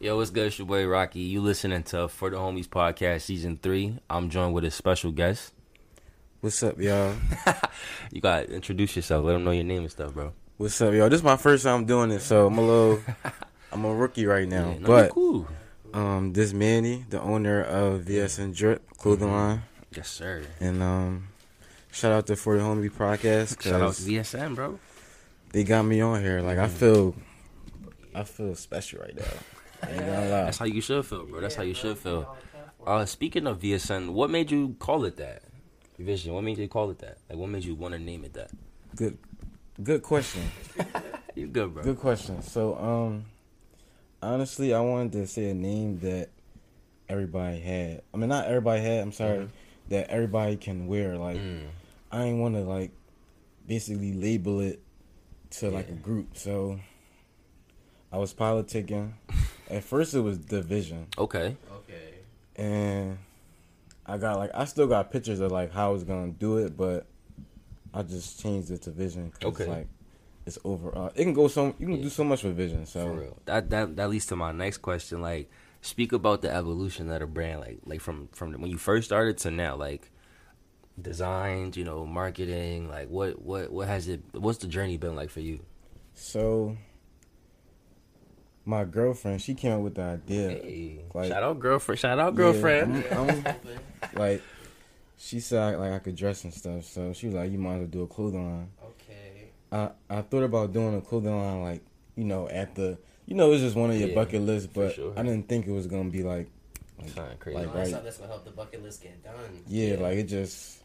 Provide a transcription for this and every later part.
Yo, what's good? It's your boy Rocky. You listening to For the Homies podcast season three. I'm joined with a special guest. What's up, y'all? You got to introduce yourself. Let them know your name and stuff, bro. What's up, y'all? This is my first time doing it, so I'm a little, I'm a rookie right now. Yeah, no, but cool. um, this Manny, the owner of VSN Drip clothing line, Yes, sir. and um, shout out to For the Homie podcast Shout out to VSN, bro. they got me on here. Like I feel, I feel special right now. I ain't gonna lie. That's how you should feel, bro. That's how you should feel. Uh, speaking of VSN, what made you call it that? Vision. What made you call it that? Like, what made you want to name it that? Good, good question. You good, bro? Good question. So, um, honestly, I wanted to say a name that everybody had. I mean, not everybody had. I'm sorry, that everybody can wear. Like, Mm. I ain't want to like basically label it to like a group. So, I was politicking. At first, it was division, Okay. Okay. and I got like I still got pictures of like how I was gonna do it, but I just changed it to vision. Okay. like it's over. Uh, it can go so you can Yeah. do so much with vision. So. That that that leads to my next question. Like, speak about the evolution of the brand. Like, like from from when you first started to now. Like, designs, you know, marketing. Like, what what what has it? What's the journey been like for you? So, my girlfriend, she came up with the idea. Hey, like- shout out girlfriend. Shout out Yeah, girlfriend. I'm- I'm- like, she said like I could dress and stuff. So she was like, "You might as well do a clothing line." Okay. I I thought about doing a clothing line like you know at the you know it's just one of your Yeah, bucket lists, but sure. I didn't think it was gonna be like Something crazy. Like, no, that's right. not that's gonna help the bucket list get done. yeah, like it just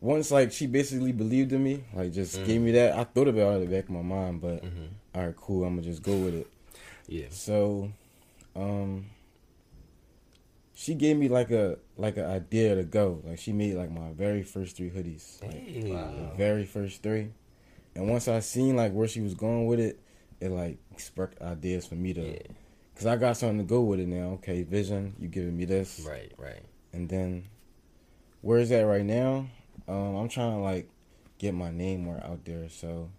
once like she basically believed in me, like just Mm. gave me that. I thought about it in the back of my mind, but Mhm. all right, cool. I'm gonna just go with it. Yeah. So, um, she gave me like a like an idea to go. Like she made like my very first three hoodies, like Hey. the very first three. And once I seen like where she was going with it, it like sparked ideas for me to, Yeah. cause I got something to go with it now. Okay, vision, you giving me this, Right. Right. and then where is that right now? Um, I'm trying to like get my name more out there. So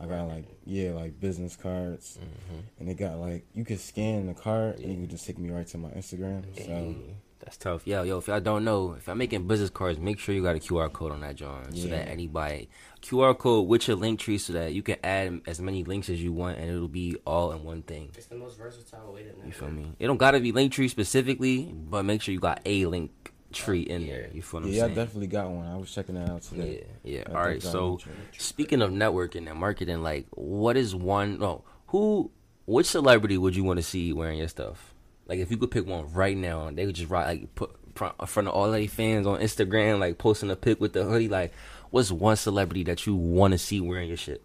I got like yeah, like business cards hmm and they got like you could scan the card and you can just take me right to my Instagram. So Hey, that's tough. Yo, yo, if y'all don't know, if I'm making business cards, make sure you got a QR code on that, John, so that anybody QR code with your link tree, so that you can add as many links as you want, and it'll be all in one thing. It's the most versatile way to network. You feel me? It don't gotta be link tree specifically, but make sure you got a link tree in there. You feel what I'm yeah, I definitely got one. I was checking that out Yeah, today. yeah. I All right. So, speaking of networking and marketing, like, what is one? No, who? Which celebrity would you want to see wearing your stuff? Like, if you could pick one right now, and they would just write like put in front of all their fans on Instagram, like posting a pic with the hoodie. Like, what's one celebrity that you want to see wearing your shit?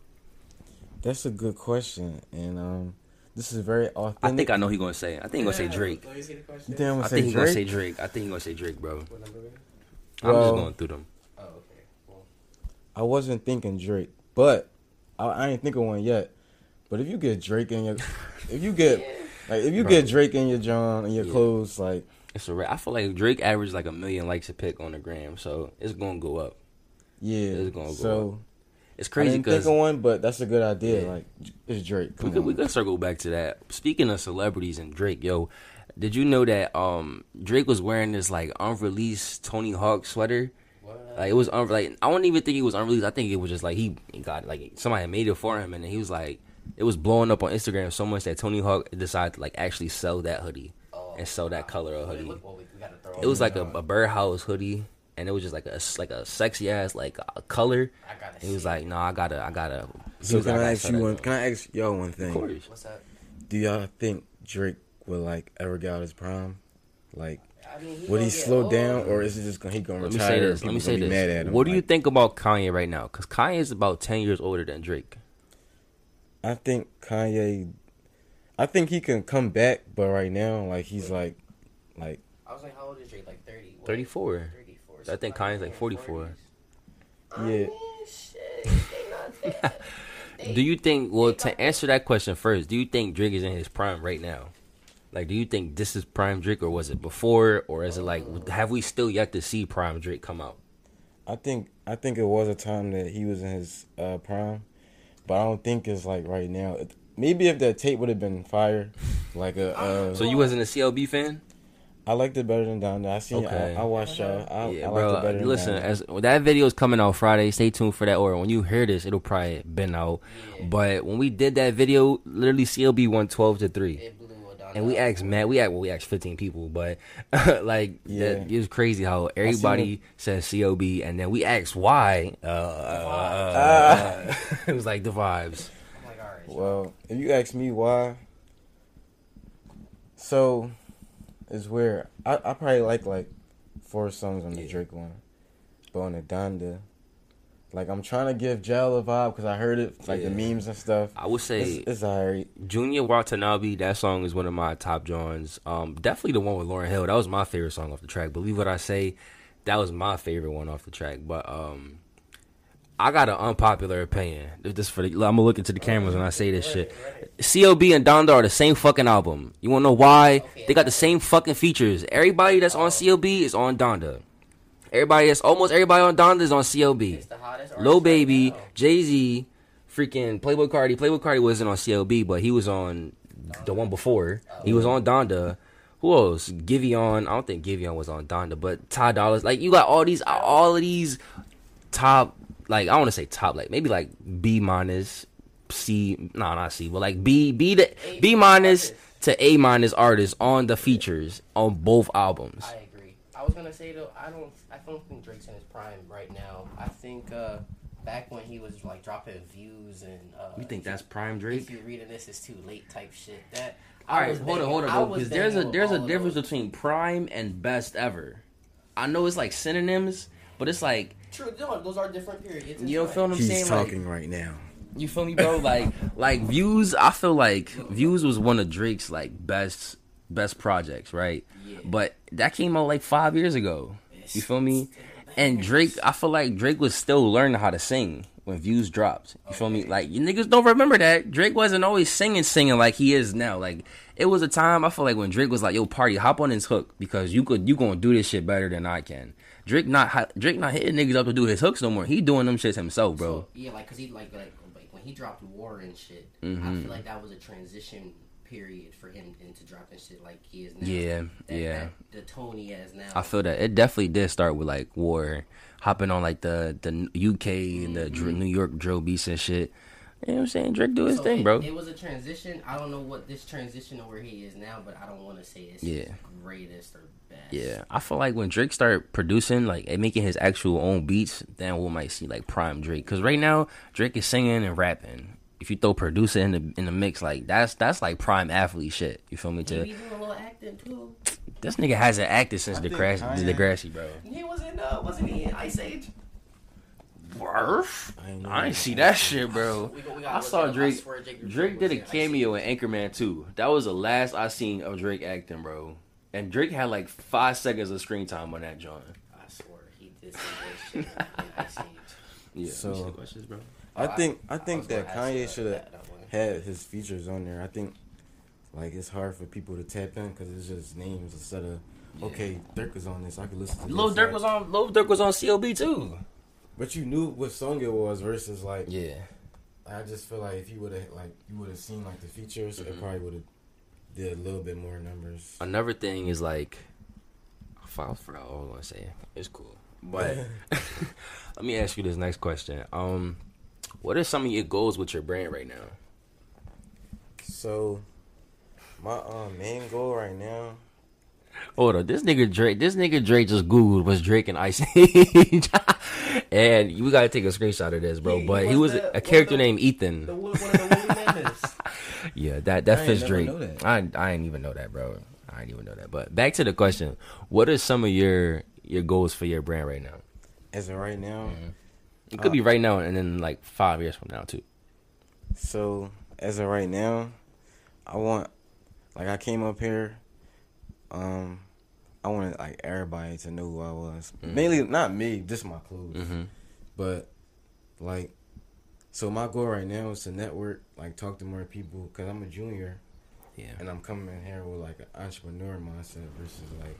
That's a good question, and um, this is very authentic. I think I know he gonna say. I think he gonna say Drake. Let me see the question. You think I'm gonna say think he gonna say Drake. I think he gonna say Drake, bro. What number? I'm Well- just going through them. Oh, okay. Well, I wasn't thinking Drake, but I, I ain't think of one yet. But if you get Drake in your, if you get like if you Bro. get Drake in your John and your Yeah. clothes, like It's a. ra- I feel like Drake averaged like a million likes a pic on the gram, so it's gonna go up. yeah, It's gonna go so It's I crazy didn't because think of one, but that's a good idea. Yeah. Like it's Drake. We could, on. we could circle back to that. Speaking of celebrities and Drake, yo, did you know that um Drake was wearing this like unreleased Tony Hawk sweater? what? Like it was un- like I don't even think it was unreleased. I think it was just like he, he got like somebody made it for him, and he was like it was blowing up on Instagram so much that Tony Hawk decided to like actually sell that hoodie oh, and sell that color of Wait, hoodie. look what we, we throw It was like a, a birdhouse hoodie, and it was just like a like a sexy ass like a color. I gotta He was see like, it. "No, I gotta, I gotta." So can like, I gotta ask you one? joint." Can I ask y'all one thing? Of course. What's that? Do y'all think Drake will like ever get out his prime? Like, I mean, he would he slow old. down, or is it just gonna he gonna Let me retire? say this. Let me say this. Mad at him? What do you think about Kanye right now? Because Kanye is about ten years older than Drake. I think Kanye. I think he can come back, but right now, like he's like, like I was like, how old is Drake? Like 30? What? 34. 34. I think Kanye's like 44. yeah. mean, they. Do you think? Well, to answer that question first, do you think Drake is in his prime right now? Like, do you think this is prime Drake, or was it before, or is it like have we still yet to see prime Drake come out? I think I think it was a time that he was in his uh, prime, but I don't think it's like right now. Maybe if that tape would have been fire, like a. Uh, So you wasn't a CLB fan? I liked it better than Donda. I seen. Okay. I, I watched y'all. I, yeah, I liked bro. it better than listen, Donda. as that video is coming out Friday, stay tuned for that. Or when you hear this, it'll probably been out. Yeah. But when we did that video, literally CLB won twelve to three. It blew. And we asked Matt, we asked well, we asked fifteen people, but like Yeah. that, it was crazy how everybody said CLB, and then we asked why. Uh, uh, it was like the vibes. I'm like, all right. Well, if you ask me why, so it's weird. I, I probably like like four songs on the Yeah. Drake one, but on the Donda, like I'm trying to give Jail a vibe because I heard it like the memes and stuff. I would say It's, it's alright. Junya Watanabe, that song is one of my top joins. Um, definitely the one with Lauryn Hill. That was my favorite song off the track. Believe what I say, that was my favorite one off the track. But um, I got an unpopular opinion. This for the, I'm gonna look into the cameras when I say this shit. Uh, CLB and Donda are the same fucking album. You wanna know why? They got the same fucking features. Everybody that's on CLB is on Donda. Everybody that's almost everybody on Donda is on CLB. It's the hottest artist Lil Baby. Jay Z, freaking Playboi Carti. Playboi Carti wasn't on CLB, but he was on the one before. He was on Donda. Who else? Giveon. I don't think Giveon was on Donda, but Ty Dollars. Like you got all these, all of these top. Like I want to say top, like maybe like B minus, C. No, not C, but like B, B to B minus to A minus artists on the features on both albums. I agree. I was gonna say though, I don't, I don't think Drake's in his prime right now. I think uh, back when he was like dropping views and. Uh, You think that's prime Drake? If you're reading this, is too late type shit. That. all right, hold on, hold on, because there's a there's a difference between prime and best ever. I know it's like synonyms, but it's like True, those are different periods. you don't time. feel what I'm He's saying? talking right now. You feel me, bro? Like like views. I feel like views was one of Drake's like best best projects, right? Yeah. But that came out like five years ago. You feel me? And Drake, I feel like Drake was still learning how to sing when views dropped. You feel me? Like you niggas don't remember that Drake wasn't always singing, singing like he is now. Like it was a time I feel like when Drake was like, "Yo, party, hop on his hook because you could you gonna do this shit better than I can." Drake not Drake not hitting niggas up to do his hooks no more. He doing them shits himself, bro. So, yeah, like, cause he like like like when he dropped War and shit, I Mhm. feel like that was a transition period for him into dropping shit like he is now. Yeah, That- yeah. that- the tone he has now. I feel that it definitely did start with like war, hopping on like the the UK and the dr- New York drill beats and shit. You know what I'm saying? Drake do his So thing, it, bro. It was a transition. I don't know what this transition or where he is now, but I don't want to say it's Yeah. his greatest or best. Yeah, I feel like when Drake start producing, like and making his actual own beats, then we might see like prime Drake. Cause right now Drake is singing and rapping. If you throw producer in the in the mix, like that's that's like prime athlete shit. You feel me? He To be doing a little acting too. this nigga hasn't acted since I the think Degrassi, Kanye- the Degrassi, bro. He was in uh, wasn't he in Ice Age? Worf? I ain't know I ain't that. see that shit, bro. We go- we gotta I look saw it up. I Drake. swear Drake- Drake did a was in Ice cameo in Anchorman 2. That was the last I seen of Drake acting, bro. And Drake had like five seconds of screen time on that joint. I swear he did some good shit in Ice Age. Yeah. So- you see the questions, bro. I Oh, think I I think was gonna that ask Kanye you should have that, that one. had his features on there. I think like it's hard for people to tap in because it's just names instead of okay, Durk was on this. I could listen to. Lil this. Durk Like- was on. Lil Durk was on CLB too. But you knew what song it was versus like. Yeah. I just feel like if you would have like you would have seen like the features, Mhm. it probably would have did a little bit more numbers. Another thing is like, I forgot what I was gonna say. It's cool, but let me ask you this next question. Um, what are some of your goals with your brand right now? so my uh, main goal right now. Hold on, this nigga Drake, this nigga Drake just googled was Drake and Ice Age, and we gotta take a screenshot of this, bro. He- he but he was was the- a, a one of character the- named Ethan. The, one of the. Yeah, that that I ain't fits Drake. that. I I didn't even know that, bro. I didn't even know that. But back to the question: What are some of your your goals for your brand right now? As of right now, It could be right now, and then like five years from now too. So as of right now, I want like I came up here. Um, I wanted like everybody to know who I was. Mhm. Mainly not me, just my clothes. Mm-hmm. But like, so my goal right now is to network, like talk to more people, cause I'm a junior Yeah. and I'm coming in here with like an entrepreneur mindset versus like.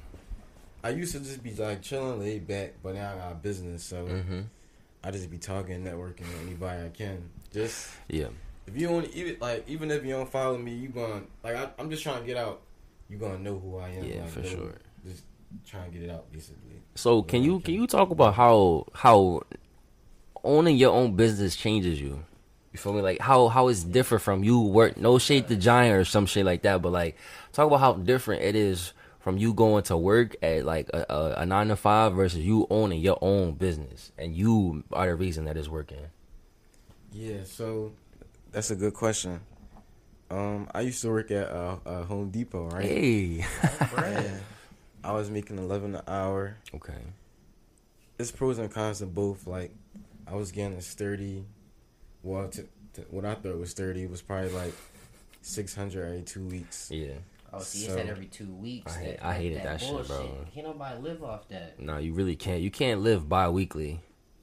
I used to just be like chilling, laid back, but now I got a business, so Mm-hmm. I just be talking, networking with anybody I can. Just Yeah. if you don't even like even if you don't follow me, you gonna like I, I'm just trying to get out. You gonna know who I am. Yeah, like, for know- sure. Just trying to get it out, basically. So can Yeah, you okay. can you talk about how how owning your own business changes you? You feel me? Like how how it's different from you work no shade to giant or some shit like that, but like talk about how different it is from you going to work at like a, a, a nine to five versus you owning your own business and you are the reason that it's working. Yeah, so that's a good question. Um, I used to work at uh, uh Home Depot, right? Hey. And I was making eleven an hour. okay. It's pros and cons to both. Like, I was getting a sturdy. Well, to, to, what I thought was thirty was probably like six hundred every two weeks. Yeah. Oh, see, you So- said every two weeks. I hate- that, I hated that shit, bullshit. bro. Can't nobody live off that. No, you really can't. You can't live bi weekly.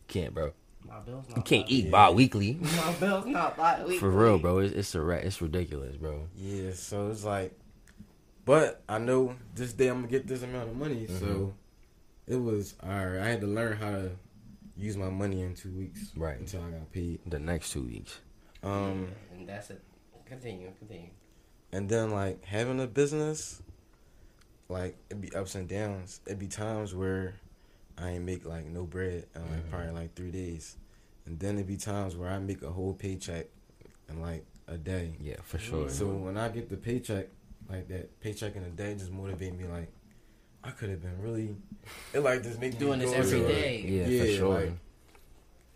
Can't, bro. My bill's not. You can't bi- eat bi weekly. My bill's not bi For real, bro. It's it's a ra- it's ridiculous, bro. Yeah, so it's like, but I know this day I'm gonna get this amount of money, Mm-hmm. so it was alright. I had to learn how to use my money in two weeks, Right. Until I got paid. The next two weeks. Um, and that's it. Continue, continue. and then like having a business, like it'd be ups and downs. It'd be times where I ain't make like no bread in like Mhm. probably like three days, and then it'd be times where I make a whole paycheck in like a day. Yeah, for sure. So when I get the paycheck, like that paycheck in a day, just motivate me. Like I could have been really, it like just make me Doing this every day. every to- yeah, for sure. like-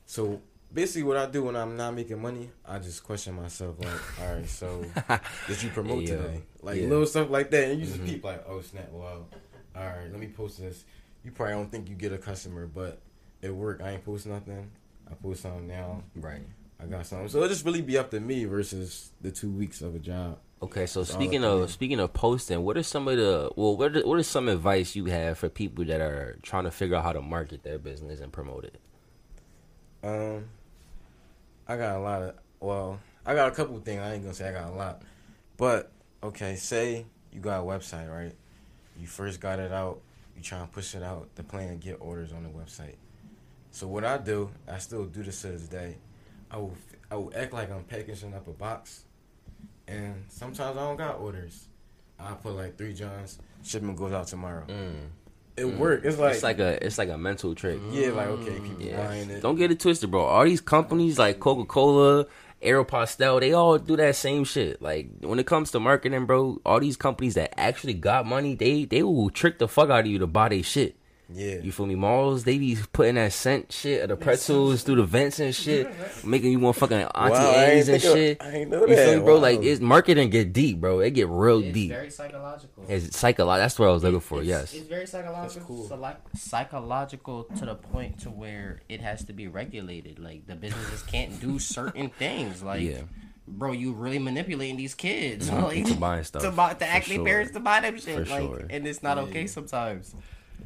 So basically, what I do when I'm not making money, I just question myself. Like, all right, so did you promote Yeah. today? Like Yeah. little stuff like that, and you just Mhm. peep like, oh snap, wow. All right, let me post this. You probably don't think you get a customer, but at work, I ain't post nothing. I post something now. right. I got something. So it just really be up to me versus the two weeks of a job. Okay, so speaking of speaking of posting, what are some of the well, what are, what is some advice you have for people that are trying to figure out how to market their business and promote it? Um, I got a lot of. Well, I got a couple things. I ain't gonna say I got a lot, but okay. Say you got a website, right? You first got it out. You try and push it out. The plan get orders on the website. So what I do, I still do this to this day. I will I will act like I'm packaging up a box, and sometimes I don't got orders. I put like three johns. Shipment goes out tomorrow. It Mm. work. It's like, it's like a it's like a mental trick. yeah, like okay, people Yeah. buying it. Don't get it twisted, bro. All these companies like Coca Cola, Aeropostale, they all do that same shit. Like when it comes to marketing, bro, all these companies that actually got money, they they will trick the fuck out of you to buy their shit. Yeah, You feel me? Malls, they be putting that scent shit of the pretzels through the vents and shit, making you want fucking Auntie Wow, I ain't Anne's and think of- shit. I ain't know You feel me, bro? Wow. Like it's marketing get deep, bro. It get real It's deep. very psychological. It's psychological. That's what I was looking for. It's, yes. it's very psychological. cool. psylo- psychological to the point to where it has to be regulated. Like the businesses can't do certain things. Like, Yeah. bro, you really manipulating these kids like, to buying stuff, to buy to for sure. parents to buy them shit. For like, sure. and it's not Yeah. okay sometimes.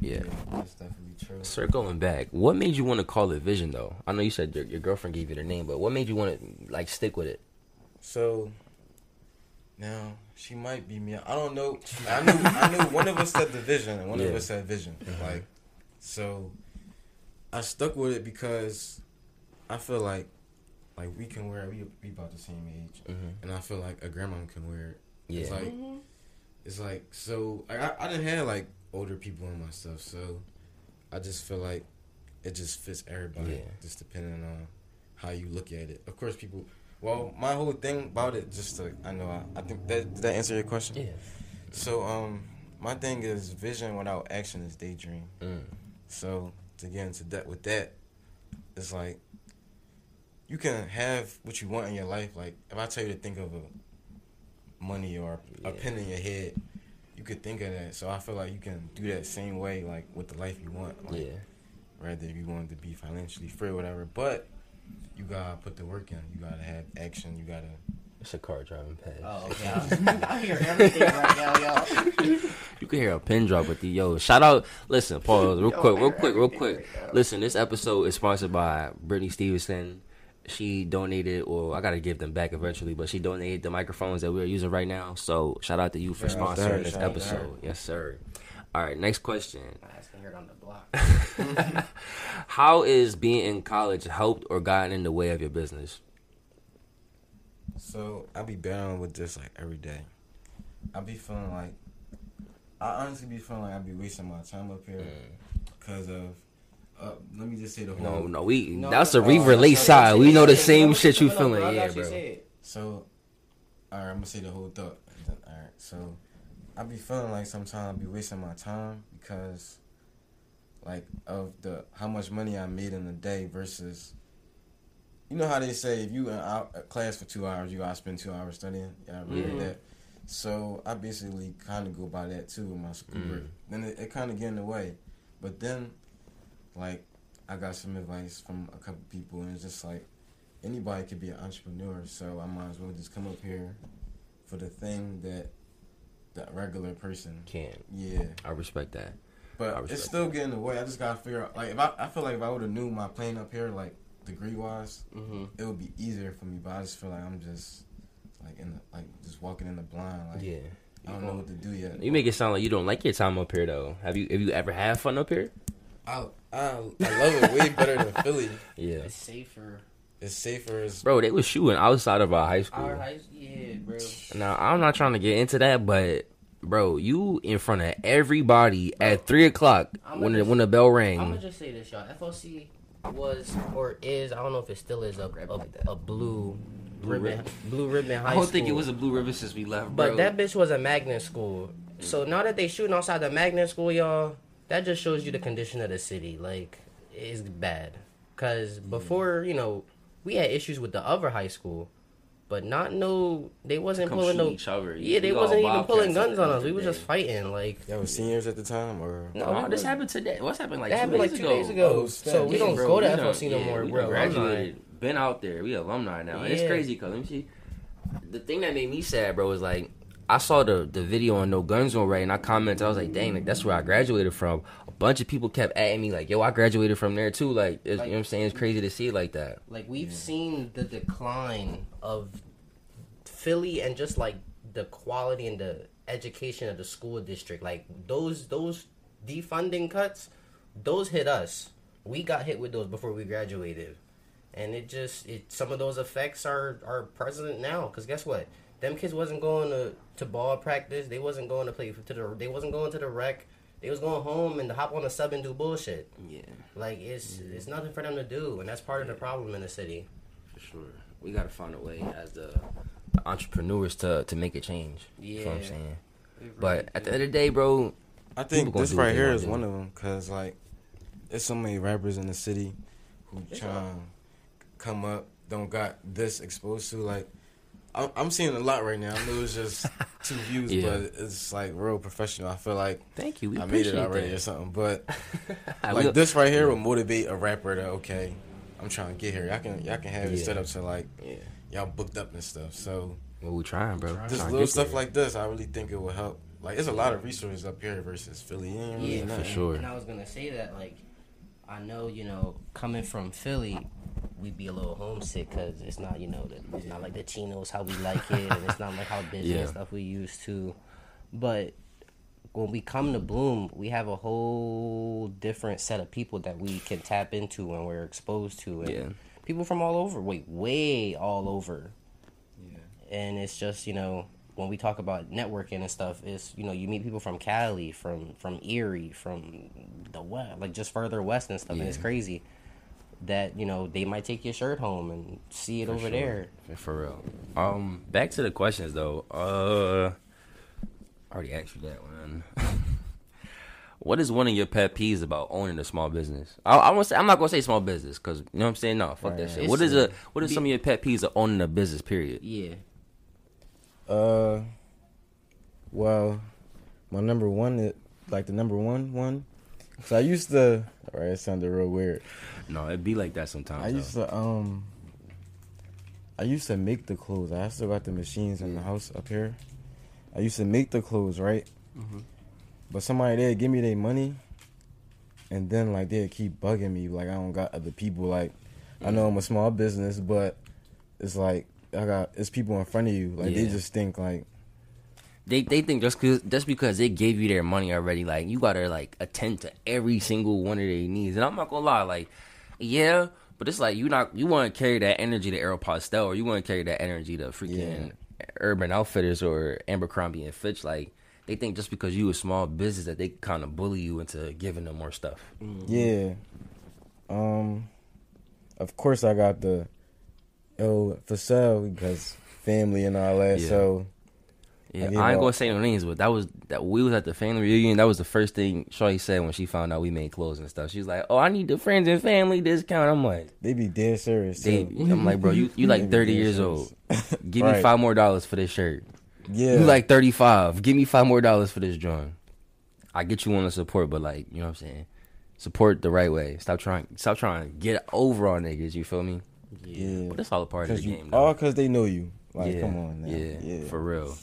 Yeah. That's definitely true. Circling back, what made you want to call it Vision though? I know you said your, your girlfriend gave you the name, but what made you want to like stick with it? So now she might be me. I don't know. I knew. I knew one of us said the vision, and one of us said vision. Like, so I stuck with it because I feel like, like we can wear. We we about the same age, Mhm. and I feel like a grandma can wear it. Yeah. It's like it's like so. I I, I didn't have like older people in my stuff, so I just feel like it just fits everybody. Yeah. Just depending on how you look at it. Of course, people. Well, my whole thing about it, just to I know I, I think that did that answer your question. Yeah. So um, my thing is vision without action is daydream. Mm. So to get into that with that, it's like you can have what you want in your life. Like if I tell you to think of a money or a Yeah. pen in your head, you could think of that. So I feel like you can do that same way, like with the life you want. Like, Yeah. Rather if you want to be financially free or whatever, but you gotta put the work in. You gotta have action. You gotta. It's a car driving past. Oh, okay. I hear everything right now, y'all. You can hear a pin drop with the yo. Shout out. Listen, pause real Yo, quick, real quick, real quick. right. Listen, this episode is sponsored by Brittany Stevenson. She donated, or I gotta give them back eventually, but she donated the microphones that we're using right now. So shout out to you for Shout out to her, sponsoring this shout out episode. Yes, sir. All right, next question. I asked to hear it on the block. How is being in college helped or gotten in the way of your business? So I be battling with this like every day. I be feeling like I honestly be feeling like I be wasting my time up here mm. because of. Uh, let me just say the whole. No, no, we No, that's Reaver no, side. We know the same shit you feeling. Yeah, bro. So, all right, I'm gonna say the whole thought. All right, so I be feeling like sometimes I be wasting my time because, like, of the how much money I made in a day versus. You know how they say if you in a a class for two hours, you gotta spend two hours studying. Yeah, I read Mhm. that. So I basically kind of go by that too with my school Mm. Then it, it kind of get in the way, but then, like, I got some advice from a couple people, and it's just like anybody could be an entrepreneur, so I might as well just come up here for the thing that the regular person. Can Yeah, I respect that? But respect it's still getting away. I just gotta figure out. Like, if I, I feel like if I would have knew my plane up here, like degree wise, Mhm. it would be easier for me. But I just feel like I'm just like in the like just walking in the blind. Like Yeah. I don't know what to do yet. You make it sound like you don't like your time up here though. Have you have you ever had fun up here? I I, I love it way better than Philly. Yeah. It's safer. It's safer. It's, Bro, they was shooting outside of our high school. Our high, school yeah, bro. Now I'm not trying to get into that, but bro, you in front of everybody at three o'clock I'ma when the just- when the bell rang. I'm gonna just say this, y'all. FOC was or is I don't know if it still is a a, a blue Blue ribbon ribbon. blue ribbon high school. I don't school. think it was a Blue ribbon since we left, But that bitch was a magnet school. So now that they shooting outside the magnet school, y'all, that just shows you the condition of the city. Like, it's bad. Cause mm. before, you know, we had issues with the other high school, but not no, they wasn't Come pulling shoot no. each other. Yeah, they We all wasn't even pulling guns on us. We the was just fighting. Like, y'all was seniors at the time, or no, No, this happened today. What's happened like That two happened like days two ago? days ago. Oh, so we shit. don't bro, go to we done- FOC no yeah, more, we bro. done graduated, been out there. We alumni now. And it's crazy because let me see. The thing that made me sad, bro, was like I saw the the video on No Guns No Right, and I commented. I was like, "Dang, like that's where I graduated from." A bunch of people kept at me like, "Yo, I graduated from there too." Like, it's, you know what I'm saying? It's crazy to see it like that. Like we've seen the decline of Philly and just like the quality and the education of the school district. Like those those defunding cuts, those hit us. We got hit with those before we graduated, and it just it some of those effects are are present now. Cause guess what? Them kids wasn't going to to ball practice. They wasn't going to play to the. They wasn't going to the rec. They was going home and hop on the sub and do bullshit. Yeah, Like it's mm-hmm. it's nothing for them to do, and that's part of the problem in the city. for sure. We got to find a way as the, the entrepreneurs to to make a change. You know what I'm Yeah. saying? But at the end of the day, bro, I think this right they here wanna is do. one of them because like there's so many rappers in the city who It's trying to come up don't got this exposed to like I'm, I'm seeing a lot right now. I know it's just two views, Yeah. but it's like real professional. I feel like thank you. We I made it already that. or something, but like will- this right here will motivate a rapper to okay, I'm trying to get here. Y'all can y'all can have it set up to like Yeah. y'all booked up and stuff. So Well, we trying, bro. Trying. just Trying little stuff there. like this, I really think it will help. Like it's a lot of resources up here versus Philly. It ain't really Yeah, nothing. for sure. And I was gonna say that, like, I know, you know, coming from Philly, we'd be a little homesick because it's not, you know, the, it's not like the chinos how we like it, and it's not like how busy Yeah. and stuff we used to. But when we come to Bloom, we have a whole different set of people that we can tap into and we're exposed to. And Yeah. people from all over, wait, way all over. Yeah. and it's just you know when we talk about networking and stuff it's you know you meet people from cali from from erie from the west like just further west and stuff and it's crazy that you know they might take your shirt home and see it For over sure. there For real. Um, back to the questions though. Uh, I already asked you that one. what is one of your pet peeves about owning a small business? I, I want to say I'm not gonna say small business because you know what I'm saying. No, fuck that shit. It's- What is a what is be- some of your pet peeves of owning a business? Period. yeah Uh, well, my number one, is, like the number one one. So I used to. All right, it sounded real weird. No, it'd be like that sometimes. I used to um. I used to make the clothes. I still got the machines in the house up here. I used to make the clothes, right? Mhm. But somebody there give me their money, and then like they keep bugging me like I don't got other people. Like I know I'm a small business, but it's like I got it's people in front of you. Like they just think like they they think just cause just because they gave you their money already, like you gotta like attend to every single one of their needs. And I'm not gonna lie, like yeah, But it's like you not you want to carry that energy to Aeropostale, or you want to carry that energy to freaking Urban Outfitters or Abercrombie and Fitch. Like they think just because you a small business that they kind of bully you into giving them more stuff. Yeah. Um. Of course, I got the oh for sale because family and all that. Yeah. So Yeah, I I, ain't out- gonna say no names, but that was that we was at the family reunion. That was the first thing Shorty said when she found out we made clothes and stuff. She was like, "Oh, I need the friends and family discount." I'm like, they be dead serious they. I'm like, bro, you you like 30 years serious. old. Give me five more dollars for this shirt. Yeah. You like 35. Give me five more dollars for this joint. I get you on the support, but like, you know what I'm saying? Support the right way. Stop trying stop trying to get over on niggas, you feel me? Yeah. But it's all a part of the you game though. all because they know you. Like, yeah, come on now. Yeah, Yeah. for real.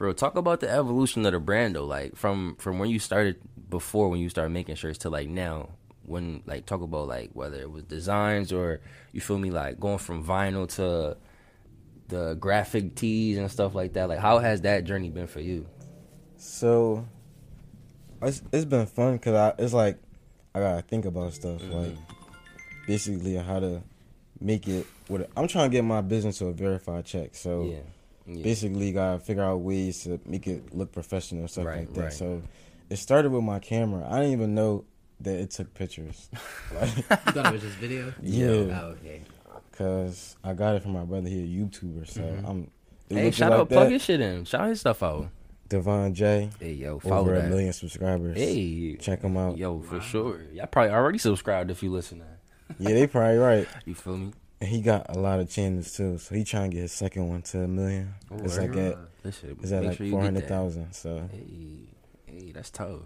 For real. Talk about the evolution of the brand though. Like from from when you started before when you started making shirts to like now. When like talk about like whether it was designs or you feel me like going from vinyl to the graphic tees and stuff like that. Like how has that journey been for you? So it's it's been fun because I it's like I gotta think about stuff Mm-hmm. like basically how to make it. With I'm trying to get my business to a verified check. So yeah. Yeah. basically, gotta figure out ways to make it look professional and stuff Right, like that. right. So it started with my camera. I didn't even know that it took pictures. like, You thought it was just video? Yeah. Oh, okay. Cause I got it from my brother. He a YouTuber, so mm-hmm. I'm. Hey, shout like out, plug that. his shit in. Shout his stuff out. Devon J. Hey, yo, follow Over a million subscribers. Hey, check him out. yo, for sure. Y'all probably already subscribed if you listen. Now. Yeah, they probably right. You feel me? And he got a lot of channels too, so he trying to get his second one to a million. it's like at This shit. it's at like sure you four get hundred that. thousand. So Hey, hey, that's tough.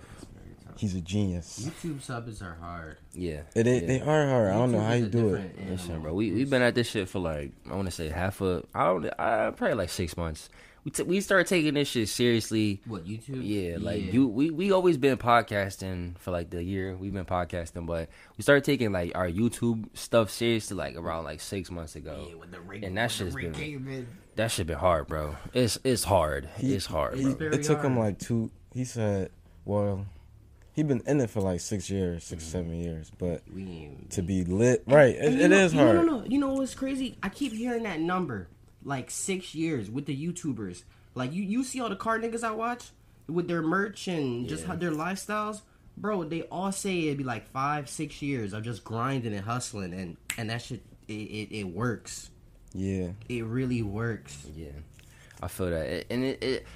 he's a genius. YouTube subs are hard. Yeah, It, they, yeah. they are hard. I don't know how you do it. Listen, bro, we we've been at this shit for like I want to say half a I don't I probably like six months. We t- we started taking this shit seriously. What YouTube? Yeah, like you we we always been podcasting for like the year we've been podcasting, but we started taking like our YouTube stuff seriously like around like six months ago. Yeah, with the Rick, And that with the shit's Rick been- David. That shit been hard, bro. It's it's hard. He- it's hard, he- bro. it took him like two. He said, "Well, he been in it for like six years, 6 mm-hmm. seven years, but We to be lit, right? It, it know- is hard. No, no, no. You know what's crazy? I keep hearing that number, like six years with the YouTubers. Like you, you see all the car niggas I watch with their merch and just Yeah. how their lifestyles, bro. They all say it'd be like five, six years of just grinding and hustling, and and that shit, it, it, it works. Yeah, It really works. Yeah, I feel that, It- and it, it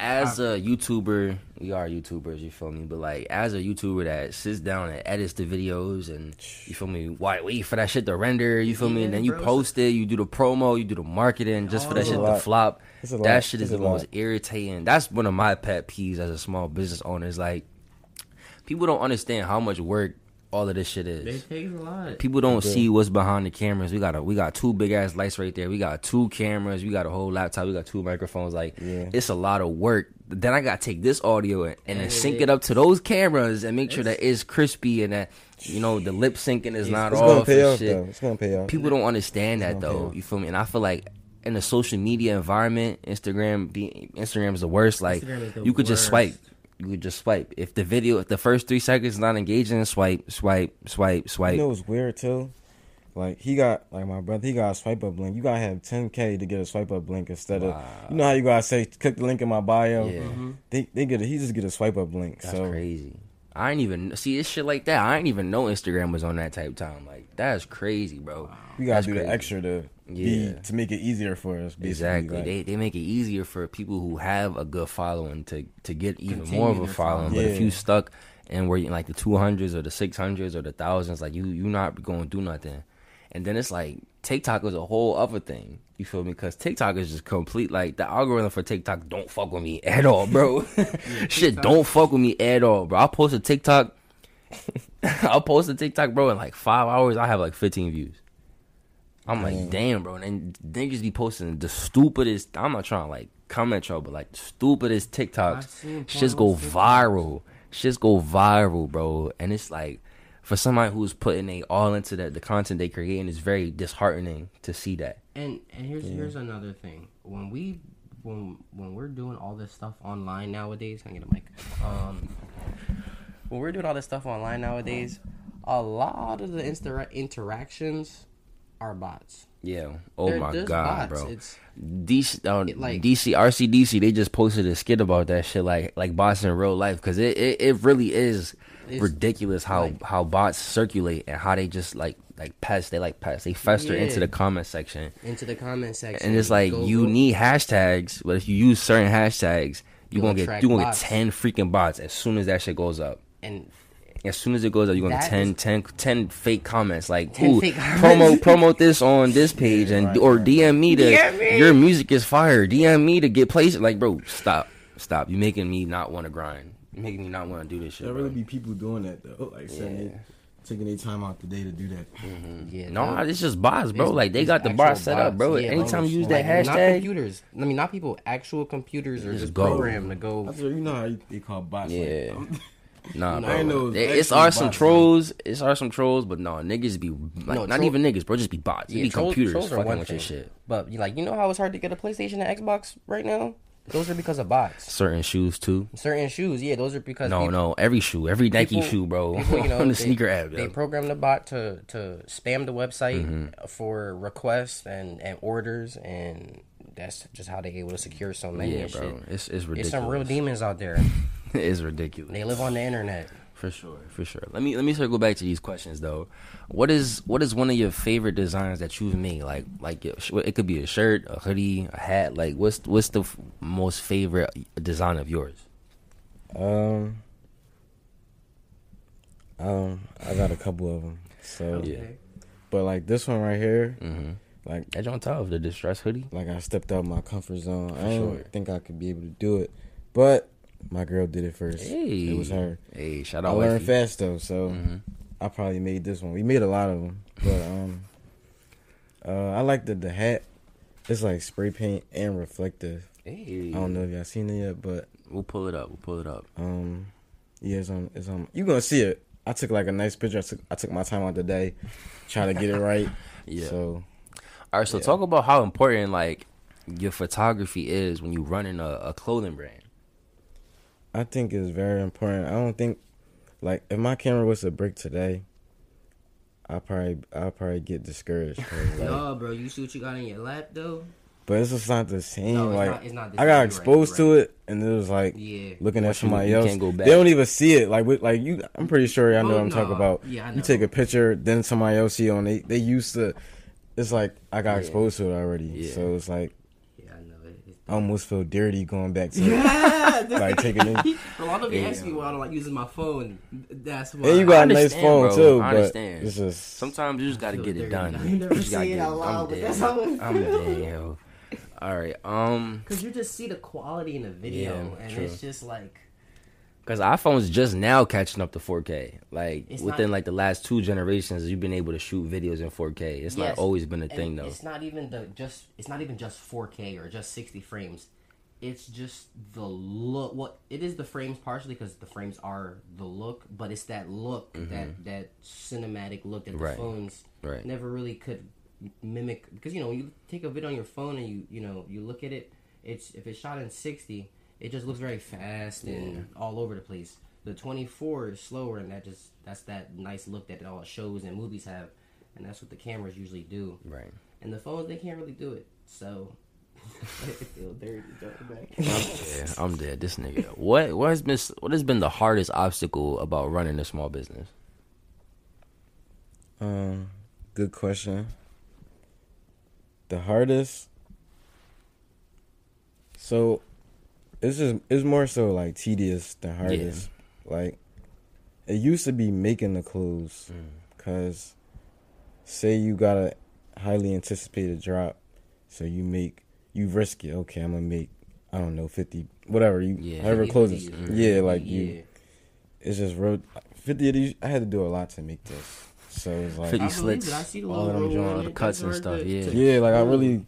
as a YouTuber, we are YouTubers, you feel me? But like as a YouTuber that sits down and edits the videos, and you feel me? Why wait for that shit to render? You feel me? And then you bro. post it, you do the promo, you do the marketing, just for that shit to flop. That lot. shit is the lot. most irritating. That's one of my pet peeves as a small business owner. Is like people don't understand how much work all of this shit is It takes a lot. people don't do. see what's behind the cameras. We got a we got two big ass lights right there. We got two cameras. We got a whole laptop. We got two microphones. Like Yeah. it's a lot of work. Then I got to take this audio and, and then sync it- it up to those cameras and make sure that it's crispy and that you know the lip syncing is not it's gonna off pay and off shit. though. It's gonna pay off. People don't understand that It's gonna though. You feel me? And I feel like in the social media environment, Instagram be Instagram is the worst. Like the you could just swipe. You could just swipe. If the video, if the first three seconds is not engaging, swipe, swipe, swipe, swipe. You know what's weird too? Like he got like my brother, he got a swipe up link. You gotta have 10k to get a swipe up link instead of you know how you gotta say click the link in my bio. Yeah. Mm-hmm. They they get a, he just get a swipe up link. That's so crazy. I ain't even see this shit like that. I ain't even know Instagram was on that type of time. Like that's crazy, bro. we gotta That's do the extra to Yeah. be to make it easier for us. Basically. Exactly. Like, they they make it easier for people who have a good following to to get even more of a following. following. But if you stuck and where you like the two hundreds or the six hundreds or the thousands, like you you not going to do nothing. And then it's like TikTok is a whole other thing. You feel me? Because TikTok is just complete. Like the algorithm for TikTok don't fuck with me at all, bro. Shit, don't fuck with me at all, bro. I'll post a TikTok. I'll post a TikTok, bro. In like five hours, I have like 15 views. I'm like, Damn. damn, bro. And then they just be posting the stupidest. I'm not trying to like come at y'all, but like the stupidest TikToks. Shits go viral. Shits go viral, bro. And it's like for somebody who's putting they all into that the content they create, and it's very disheartening to see that. And and here's here's another thing. When we when when we're doing all this stuff online nowadays, can I get a mic? Um, when we're doing all this stuff online nowadays, a lot of the insta- interactions are bots. Yeah. Oh They're my god, bots. bro. It's DC, uh, It, like- DC, RCDC, they just posted a skit about that shit, like like bots in real life, because it, it it really is It's ridiculous how like- how bots circulate and how they just like like pests, they like pests, they fester into the comment section, into the comment section. and it's like Go- you go- need hashtags, but if you use certain hashtags, you You'll gonna get you gonna bots. get ten freaking bots as soon as that shit goes up. and As soon as it goes up, you're gonna get 10, 10, 10 fake comments like, 10 "Ooh, fake promo promote this on this page and right, or. DM me to DM me. your music is fire. DM me to get placed." Like, bro, stop, stop. You're making me not want to grind. You making me not want to do this shit. There Bro. really be people doing that though. Like saying Yeah. taking their time out the day to do that. yeah, No, that- it's just bots, bro. It's- like they got the actual bots set up, bro. Yeah, Anytime bro. you use Like, that Not hashtag, computers. I mean, not people. Actual computers are Just just go. programmed to go. That's what you know how you, they call bots. Yeah. um, nah, No, bro. I know it's it's are some bots, trolls. It's are some trolls, but no, niggas be like No, not troll- even niggas, bro. Just be bots. It be troll- computers trolls fucking one with your shit. But you like, you know how it's hard to get a PlayStation and Xbox right now? Those are because of bots. Certain shoes too. Certain shoes, yeah, those are because No, people, no, every shoe, every Nike people- shoe, bro, people, you know, on the they- sneaker app. They yo. program the bot to to spam the website Mm-hmm. for requests and and orders, and that's just how they able to secure so many. yeah, bro, shit. it's it's ridiculous. It's some real demons out there. it's ridiculous. They live on the internet. For sure, for sure. Let me let me circle back to these questions though. What is what is one of your favorite designs that you've made? Like like it could be a shirt, a hoodie, a hat. Like what's what's the f- most favorite design of yours? Um, um, I got a couple of them. So, Yeah. but like this one right here, Mm-hmm. like Edge on top, of the distress hoodie. like I stepped out my comfort zone. I sure. didn't think I could be able to do it, but my girl did it first. Hey, It was her. Hey, shout out. I learned fast though, so Mhm. I probably made this one. We made a lot of them, but um, uh, I like the the hat. It's like spray paint and reflective. Hey, I don't know if y'all seen it yet, but We'll pull it up. We'll pull it up. um, yeah, it's on. It's on. You gonna see it. I took like a nice picture. I took I took my time out today, trying to get it right. Yeah. So All right, so Yeah. talk about how important like your photography is when you're running a, a clothing brand. I think it's very important. I don't think like if my camera was to break today, I probably I probably get discouraged. like, bro, you see what you got in your lap though? but it's just not the same. No, it's like not- it's not the I got You're right, exposed you're to it, and it was like Yeah. looking at Once you- somebody you else. can't go back. They don't even see it. Like with, like you, I'm pretty sure y'all know Oh, what I'm talking about. Yeah, I You take a picture, then somebody else see it on. They they used to. It's like I got Yeah. exposed to it already, Yeah. so it's like Yeah, I know it. It's I almost feel dirty going back to it. like taking it. A lot of Yeah. ask me why I don't like using my phone. That's why. And you got a nice phone bro. too, I but understand. it's just Sometimes you just got to feel get it done. I never You just gotta it get out I'm loud, but that's how it I'm dead. yo. All right. Um, Cause you just see the quality in the video, Yeah, and true. it's just like cause iPhone's just now catching up to 4K. Like It's within not- like the last two generations, you've been able to shoot videos in 4K. It's Yes, not always been a thing though. It's not even the just. It's not even just 4K or just 60 frames. It's just the look. What it is the frames partially because the frames are the look, but it's that look that that cinematic look that the Mm-hmm. Right. phones Right. never really could mimic. Because you know you take a video on your phone and you you know you look at it. It's if it's shot in 60, it just looks very fast and all over the place. The 24 is slower, and that just that's that nice look that all shows and movies have, and that's what the cameras usually do. Right. And the phones they can't really do it, so I feel dirty jumping back. yeah, I'm dead. This nigga. What what has been what has been the hardest obstacle about running a small business? um, good question. The hardest. So, it's just it's more so like tedious than hardest. Like, it used to be making the clothes, mm. cause say you got a highly anticipated drop, so you make you risk it. Okay, I'm gonna make I don't know fifty whatever you Yeah. however 50 closes. of these. Yeah, like yeah. you. It's just road fifty of these. I had to do a lot to make this, so it's like 50 I slits. I see the all of them roll joint, on the cuts and stuff, yeah. yeah, like I really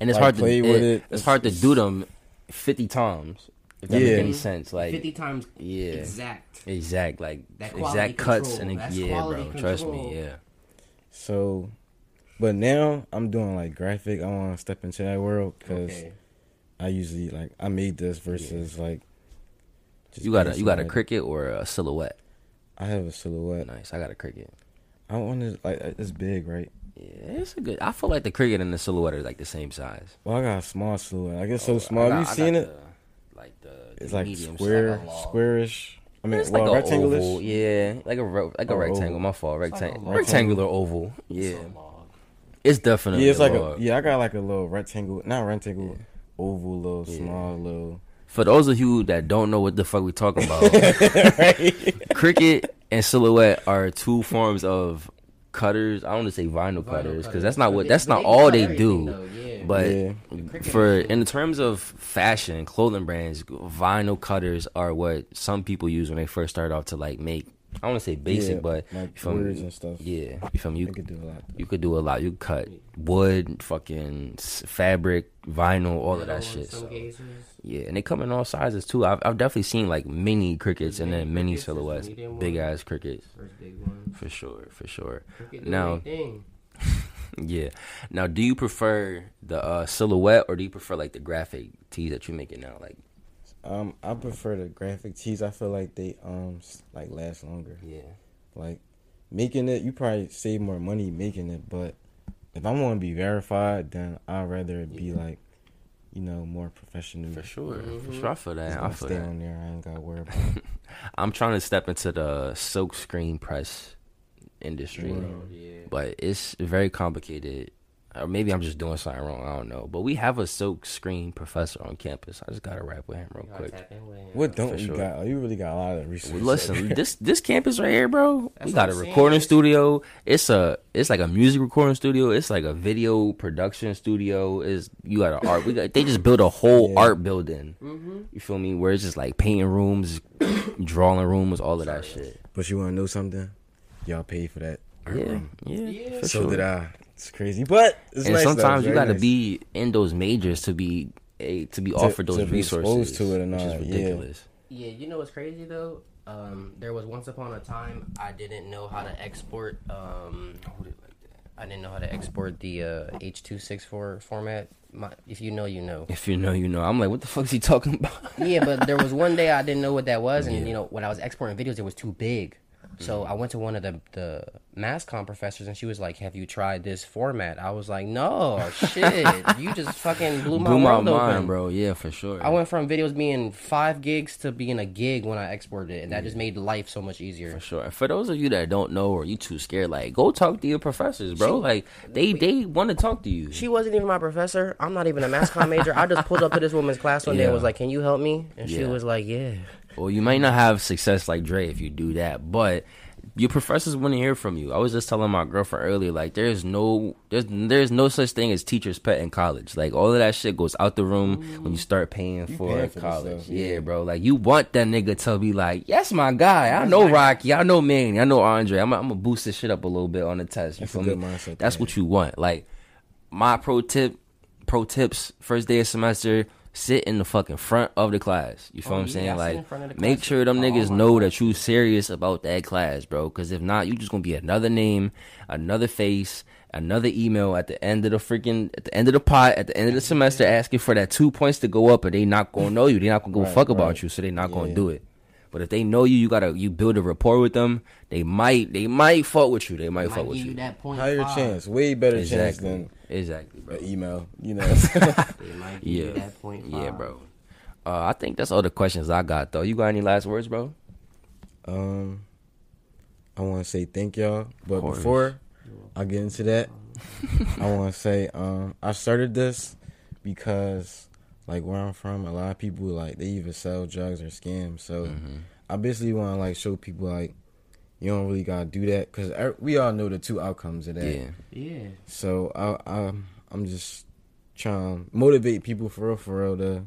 And it's Like, hard to play it- with it. It's hard to do them 50 times. If that Yeah. make any sense, like 50 times yeah, exact. exact, like That quality exact cuts and That's yeah, quality bro. Trust me, yeah. so. But now I'm doing like graphic. I want to step into that world because Okay. I usually like I made this versus like. just You got a you got a Cricut or a silhouette. I have a silhouette. Nice. I got a Cricut. I want to like it's big, right? Yeah, it's a good. I feel like the Cricut and the silhouette are like the same size. Well, I got a small silhouette. I guess Oh, so small. Got- Have you seen it? the- like the, It's like medium square, like squarish. I mean, It's well, like a rectangular. yeah, like a ro- like a oh, Or rectangle. oval. My fault, It's like rectangle, rectangular oval. Yeah, It's it's definitely. Yeah, it's like a yeah. I got like a little rectangle, not rectangle, Yeah. oval, little Yeah. small, little. For those of you that don't know what the fuck we talking about, Cricut and silhouette are two forms of cutters. I don't want to say vinyl, Vinyl cutters because that's not what that's not all they do. though, yeah. But Yeah. for in terms of fashion, clothing brands, vinyl cutters are what some people use when they first start off to like make. I want to say basic, Yeah, but like you feel me? words and stuff. Yeah, you feel me? You You could do a lot. you could do a lot. You could cut wood, fucking fabric, vinyl, all of that shit. So, yeah, and they come in all sizes too. I've, I've definitely seen like mini Cricuts and then mini silhouettes, big ass Cricuts First big one. for sure, for sure. Cricut Now- Yeah. Now, do you prefer the uh, silhouette or do you prefer like the graphic tees that you're making now? Like, Um, I prefer the graphic tees. I feel like they um like last longer. yeah, Like making it, you probably save more money making it, but if I want to be verified, then I'd rather it be like, you know, more professional. for sure, for Mhm. sure. I feel that. I feel stay that. on there. I ain't got to worry about. I'm trying to step into the silk screen press industry. Word. Oh, yeah. but it's very complicated. Or maybe I'm just doing something wrong. I don't know. But we have a silk screen professor on campus. I just gotta rap with him real quick. with him. What don't For you sure. got? Oh, you really got a lot of research. Well, listen, this this campus right here, bro. That's we got a I'm saying. recording studio. It's a it's like a music recording studio. It's like a video production studio. Is you got an art. We got they just built a whole Yeah. art building. Mm-hmm. You feel me? Where it's just like painting rooms, drawing rooms, all of that shit. But you want to know something? Y'all paid for that. Yeah, yeah. Yeah. for so sure. did I. It's crazy, but it's and nice. though. sometimes It's you gotta nice. be in those majors to be a to be offered those to be resources. exposed to it and which is that, yeah. ridiculous. Yeah, you know what's crazy though? Um, there was once upon a time I didn't know how to export. Um, I didn't know how to export the uh, H two six four format. My, if you know, you know. If you know, you know. I'm like, what the fuck is he talking about? yeah, but there was one day I didn't know what that was, and Yeah. you know when I was exporting videos, it was too big. Mm-hmm. So I went to one of the the mass professors, and she was like, "Have you tried this format?" I was like, "No, shit, you just fucking blew my Blew my mind, open, bro. Yeah, for sure. I went from videos being five gigs to being a gig when I exported it, and that just made life so much easier. for sure. For those of you that don't know or you too scared, like go talk to your professors, bro. She- like they they want to talk to you. She wasn't even my professor. I'm not even a mass comm major. I just pulled up to this woman's class one day and was like, "Can you help me?" And she was like, "Yeah." Well, you might not have success like Dre if you do that, but your professors want to hear from you. I was just telling my girlfriend earlier, like there's no there's there's no such thing as teacher's pet in college. Like all of that shit goes out the room when you start paying for for college. yeah. yeah. bro. Like you want that nigga to be like, yes, my guy. I know Rocky. I know Manny. I know Andre. I'm I'm gonna boost this shit up a little bit on the test. You That's feel me? mindset. That's what you want. Like my pro tip, pro tips, first day of semester, sit in the fucking front of the class. You feel Oh, what I'm saying? Like in front of the make sure them all niggas my know classes. that you serious about that class, bro. Cause if not, you just gonna be another name, another face, another email at the end of the freaking at the end of the pot, at the end of the semester asking for that two points to go up, but they not gonna know you. They not gonna go Right, fuck about you, so they not gonna do it. But if they know you, you gotta you build a rapport with them. They might they might fuck with you. They might, Might fuck with you. you that point Higher five. chance, way better chance than Exactly, bro. an email. You know. Might Yeah. you that point five. Yeah, bro. Uh, I think that's all the questions I got though. You got any last words, bro? um, I want to say thank y'all, but before I get into that, I want to say um, I started this because like where I'm from, a lot of people like they either sell drugs or scam. So Mm-hmm. I basically want to like show people like you don't really gotta do that because we all know the two outcomes of that. Yeah. Yeah. So I, I I'm just trying to motivate people for real, for real to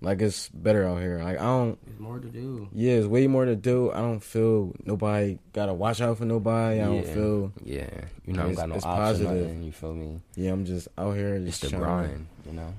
like it's better out here. Like I don't. There's more to do. Yeah, it's way more to do. I don't feel nobody gotta watch out for nobody. I don't feel. Yeah. You know, I It's- got no it's option. positive. Nothing, you feel me? Yeah, I'm just out here It's just the trying to- grind. You know.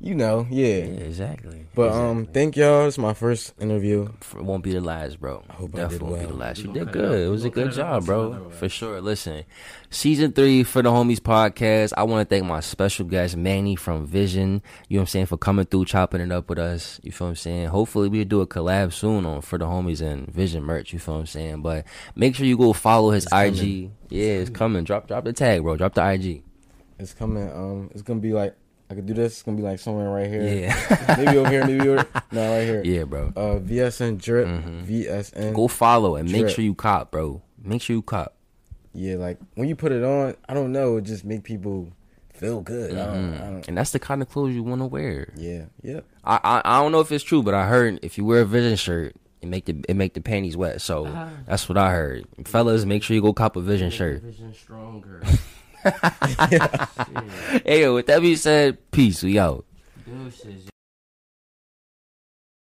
You know, Yeah, yeah. exactly. But um, Exactly. thank y'all. It's my first interview. It won't be the last, bro. I hope I did Definitely won't be the last. We You did good. It was a good cut it up job, bro. For sure. Listen, season three for the Homies podcast. I want to thank my special guest Manny from Vision. You know what I'm saying for coming through, chopping it up with us. You feel what I'm saying? Hopefully we'll do a collab soon on for the Homies and Vision merch. You feel what I'm saying? But make sure you go follow his It's IG. coming. Yeah, it's coming. Drop drop the tag, bro. Drop the IG. It's coming. Um, it's gonna be like I could do this. It's gonna be like somewhere right here. Yeah. maybe over here. Maybe over. No, right here. yeah, bro. Uh, VSN drip. Mhm. VSN. Go follow and make sure you cop, bro. Make sure you cop. Yeah, like when you put it on, I don't know. It just make people feel good. I, don't, I Mhm. don't. And that's the kind of clothes you want to wear. Yeah. Yep. I, I I don't know if it's true, but I heard if you wear a Vision shirt, it make the it make the panties wet. So Ah. that's what I heard. Fellas, make sure you go cop a Vision shirt. Vision stronger. Hey, yo, with that being said, peace. We out. Deuces.